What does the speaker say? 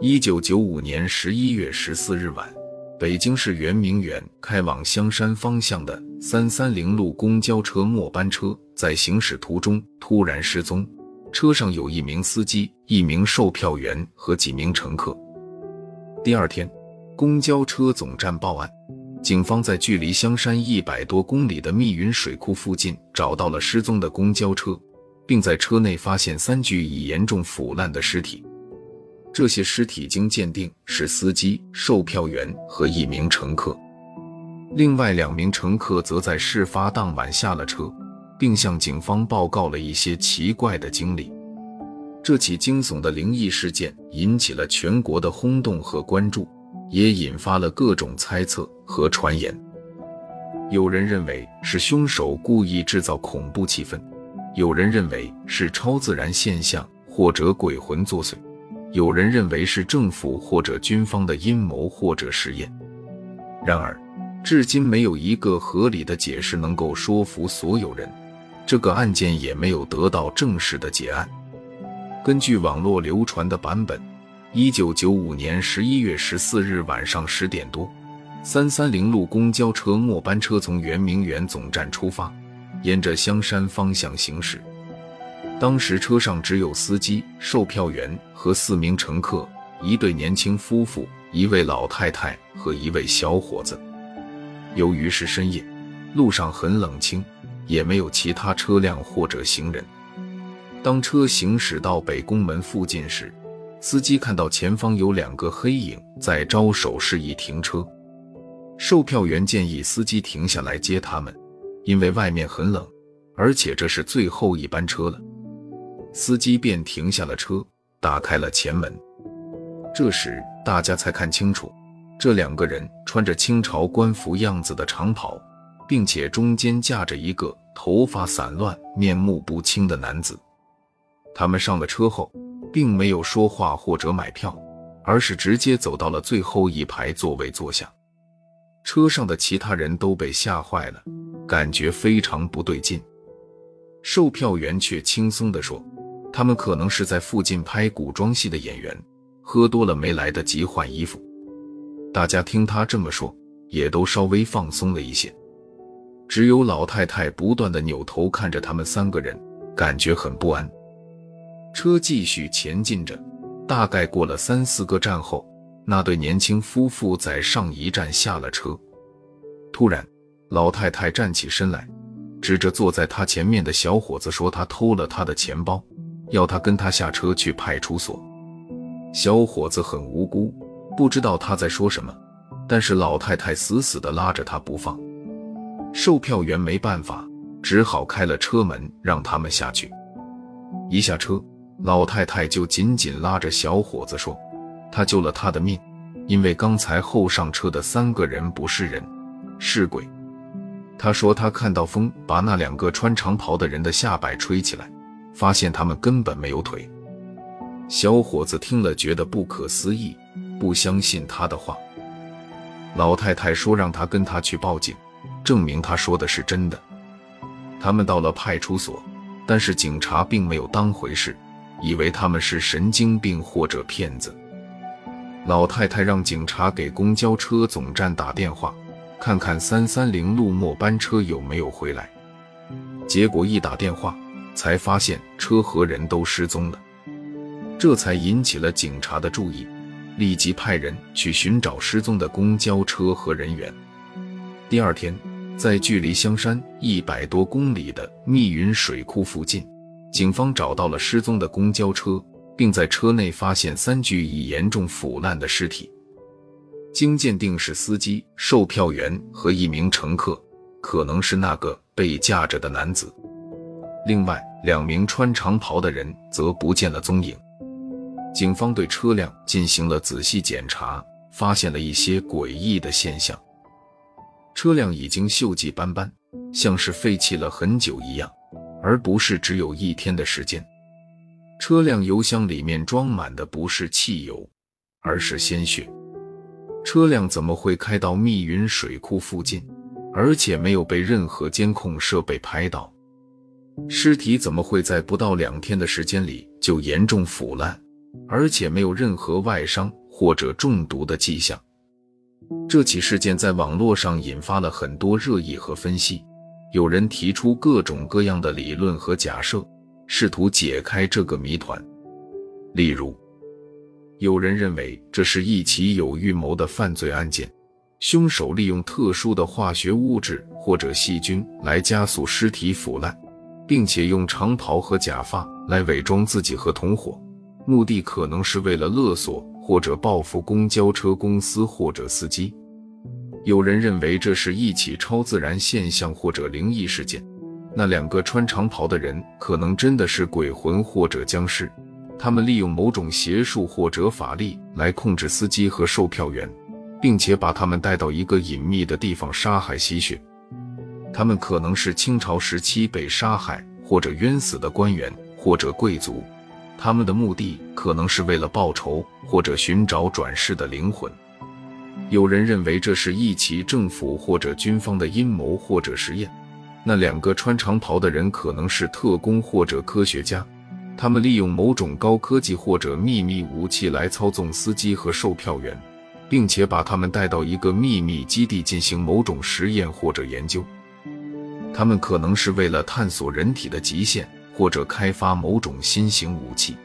一九九五年十一月十四日晚，北京市圆明园开往香山方向的三三零路公交车末班车在行驶途中突然失踪，车上有一名司机、一名售票员和几名乘客。第二天，公交车总站报案，警方在距离香山一百多公里的密云水库附近找到了失踪的公交车。并在车内发现三具已严重腐烂的尸体，这些尸体经鉴定是司机、售票员和一名乘客。另外两名乘客则在事发当晚下了车，并向警方报告了一些奇怪的经历。这起惊悚的灵异事件引起了全国的轰动和关注，也引发了各种猜测和传言。有人认为是凶手故意制造恐怖气氛。有人认为是超自然现象或者鬼魂作祟，有人认为是政府或者军方的阴谋或者实验。然而，至今没有一个合理的解释能够说服所有人。这个案件也没有得到正式的结案。根据网络流传的版本，一九九五年十一月十四日晚上十点多，三三零路公交车末班车从圆明园总站出发。沿着香山方向行驶，当时车上只有司机、售票员和四名乘客，一对年轻夫妇、一位老太太和一位小伙子。由于是深夜，路上很冷清，也没有其他车辆或者行人。当车行驶到北宫门附近时，司机看到前方有两个黑影在招手示意停车，售票员建议司机停下来接他们。因为外面很冷，而且这是最后一班车了，司机便停下了车，打开了前门。这时大家才看清楚，这两个人穿着清朝官服样子的长袍，并且中间架着一个头发散乱、面目不清的男子。他们上了车后，并没有说话或者买票，而是直接走到了最后一排座位坐下。车上的其他人都被吓坏了。感觉非常不对劲，售票员却轻松地说：“他们可能是在附近拍古装戏的演员，喝多了没来得及换衣服。”大家听他这么说，也都稍微放松了一些。只有老太太不断地扭头看着他们三个人，感觉很不安。车继续前进着，大概过了三四个站后，那对年轻夫妇在上一站下了车，突然。老太太站起身来，指着坐在她前面的小伙子说：“他偷了她的钱包，要他跟他下车去派出所。”小伙子很无辜，不知道他在说什么，但是老太太死死地拉着他不放。售票员没办法，只好开了车门让他们下去。一下车，老太太就紧紧拉着小伙子说：“他救了他的命，因为刚才后上车的三个人不是人，是鬼。”他说：“他看到风把那两个穿长袍的人的下摆吹起来，发现他们根本没有腿。”小伙子听了，觉得不可思议，不相信他的话。老太太说：“让他跟他去报警，证明他说的是真的。”他们到了派出所，但是警察并没有当回事，以为他们是神经病或者骗子。老太太让警察给公交车总站打电话。看看三三零路末班车有没有回来，结果一打电话，才发现车和人都失踪了，这才引起了警察的注意，立即派人去寻找失踪的公交车和人员。第二天，在距离香山一百多公里的密云水库附近，警方找到了失踪的公交车，并在车内发现三具已严重腐烂的尸体。经鉴定是司机、售票员和一名乘客，可能是那个被架着的男子。另外两名穿长袍的人则不见了踪影。警方对车辆进行了仔细检查，发现了一些诡异的现象。车辆已经锈迹斑斑，像是废弃了很久一样，而不是只有一天的时间。车辆油箱里面装满的不是汽油，而是鲜血。车辆怎么会开到密云水库附近，而且没有被任何监控设备拍到？尸体怎么会在不到两天的时间里就严重腐烂，而且没有任何外伤或者中毒的迹象。这起事件在网络上引发了很多热议和分析，有人提出各种各样的理论和假设，试图解开这个谜团。例如，有人认为这是一起有预谋的犯罪案件，凶手利用特殊的化学物质或者细菌来加速尸体腐烂，并且用长袍和假发来伪装自己和同伙，目的可能是为了勒索或者报复公交车公司或者司机。有人认为这是一起超自然现象或者灵异事件，那两个穿长袍的人可能真的是鬼魂或者僵尸。他们利用某种邪术或者法力来控制司机和售票员，并且把他们带到一个隐秘的地方杀害吸血。他们可能是清朝时期被杀害或者冤死的官员或者贵族，他们的目的可能是为了报仇或者寻找转世的灵魂。有人认为这是一起政府或者军方的阴谋或者实验。那两个穿长袍的人可能是特工或者科学家。他们利用某种高科技或者秘密武器来操纵司机和售票员，并且把他们带到一个秘密基地进行某种实验或者研究。他们可能是为了探索人体的极限，或者开发某种新型武器。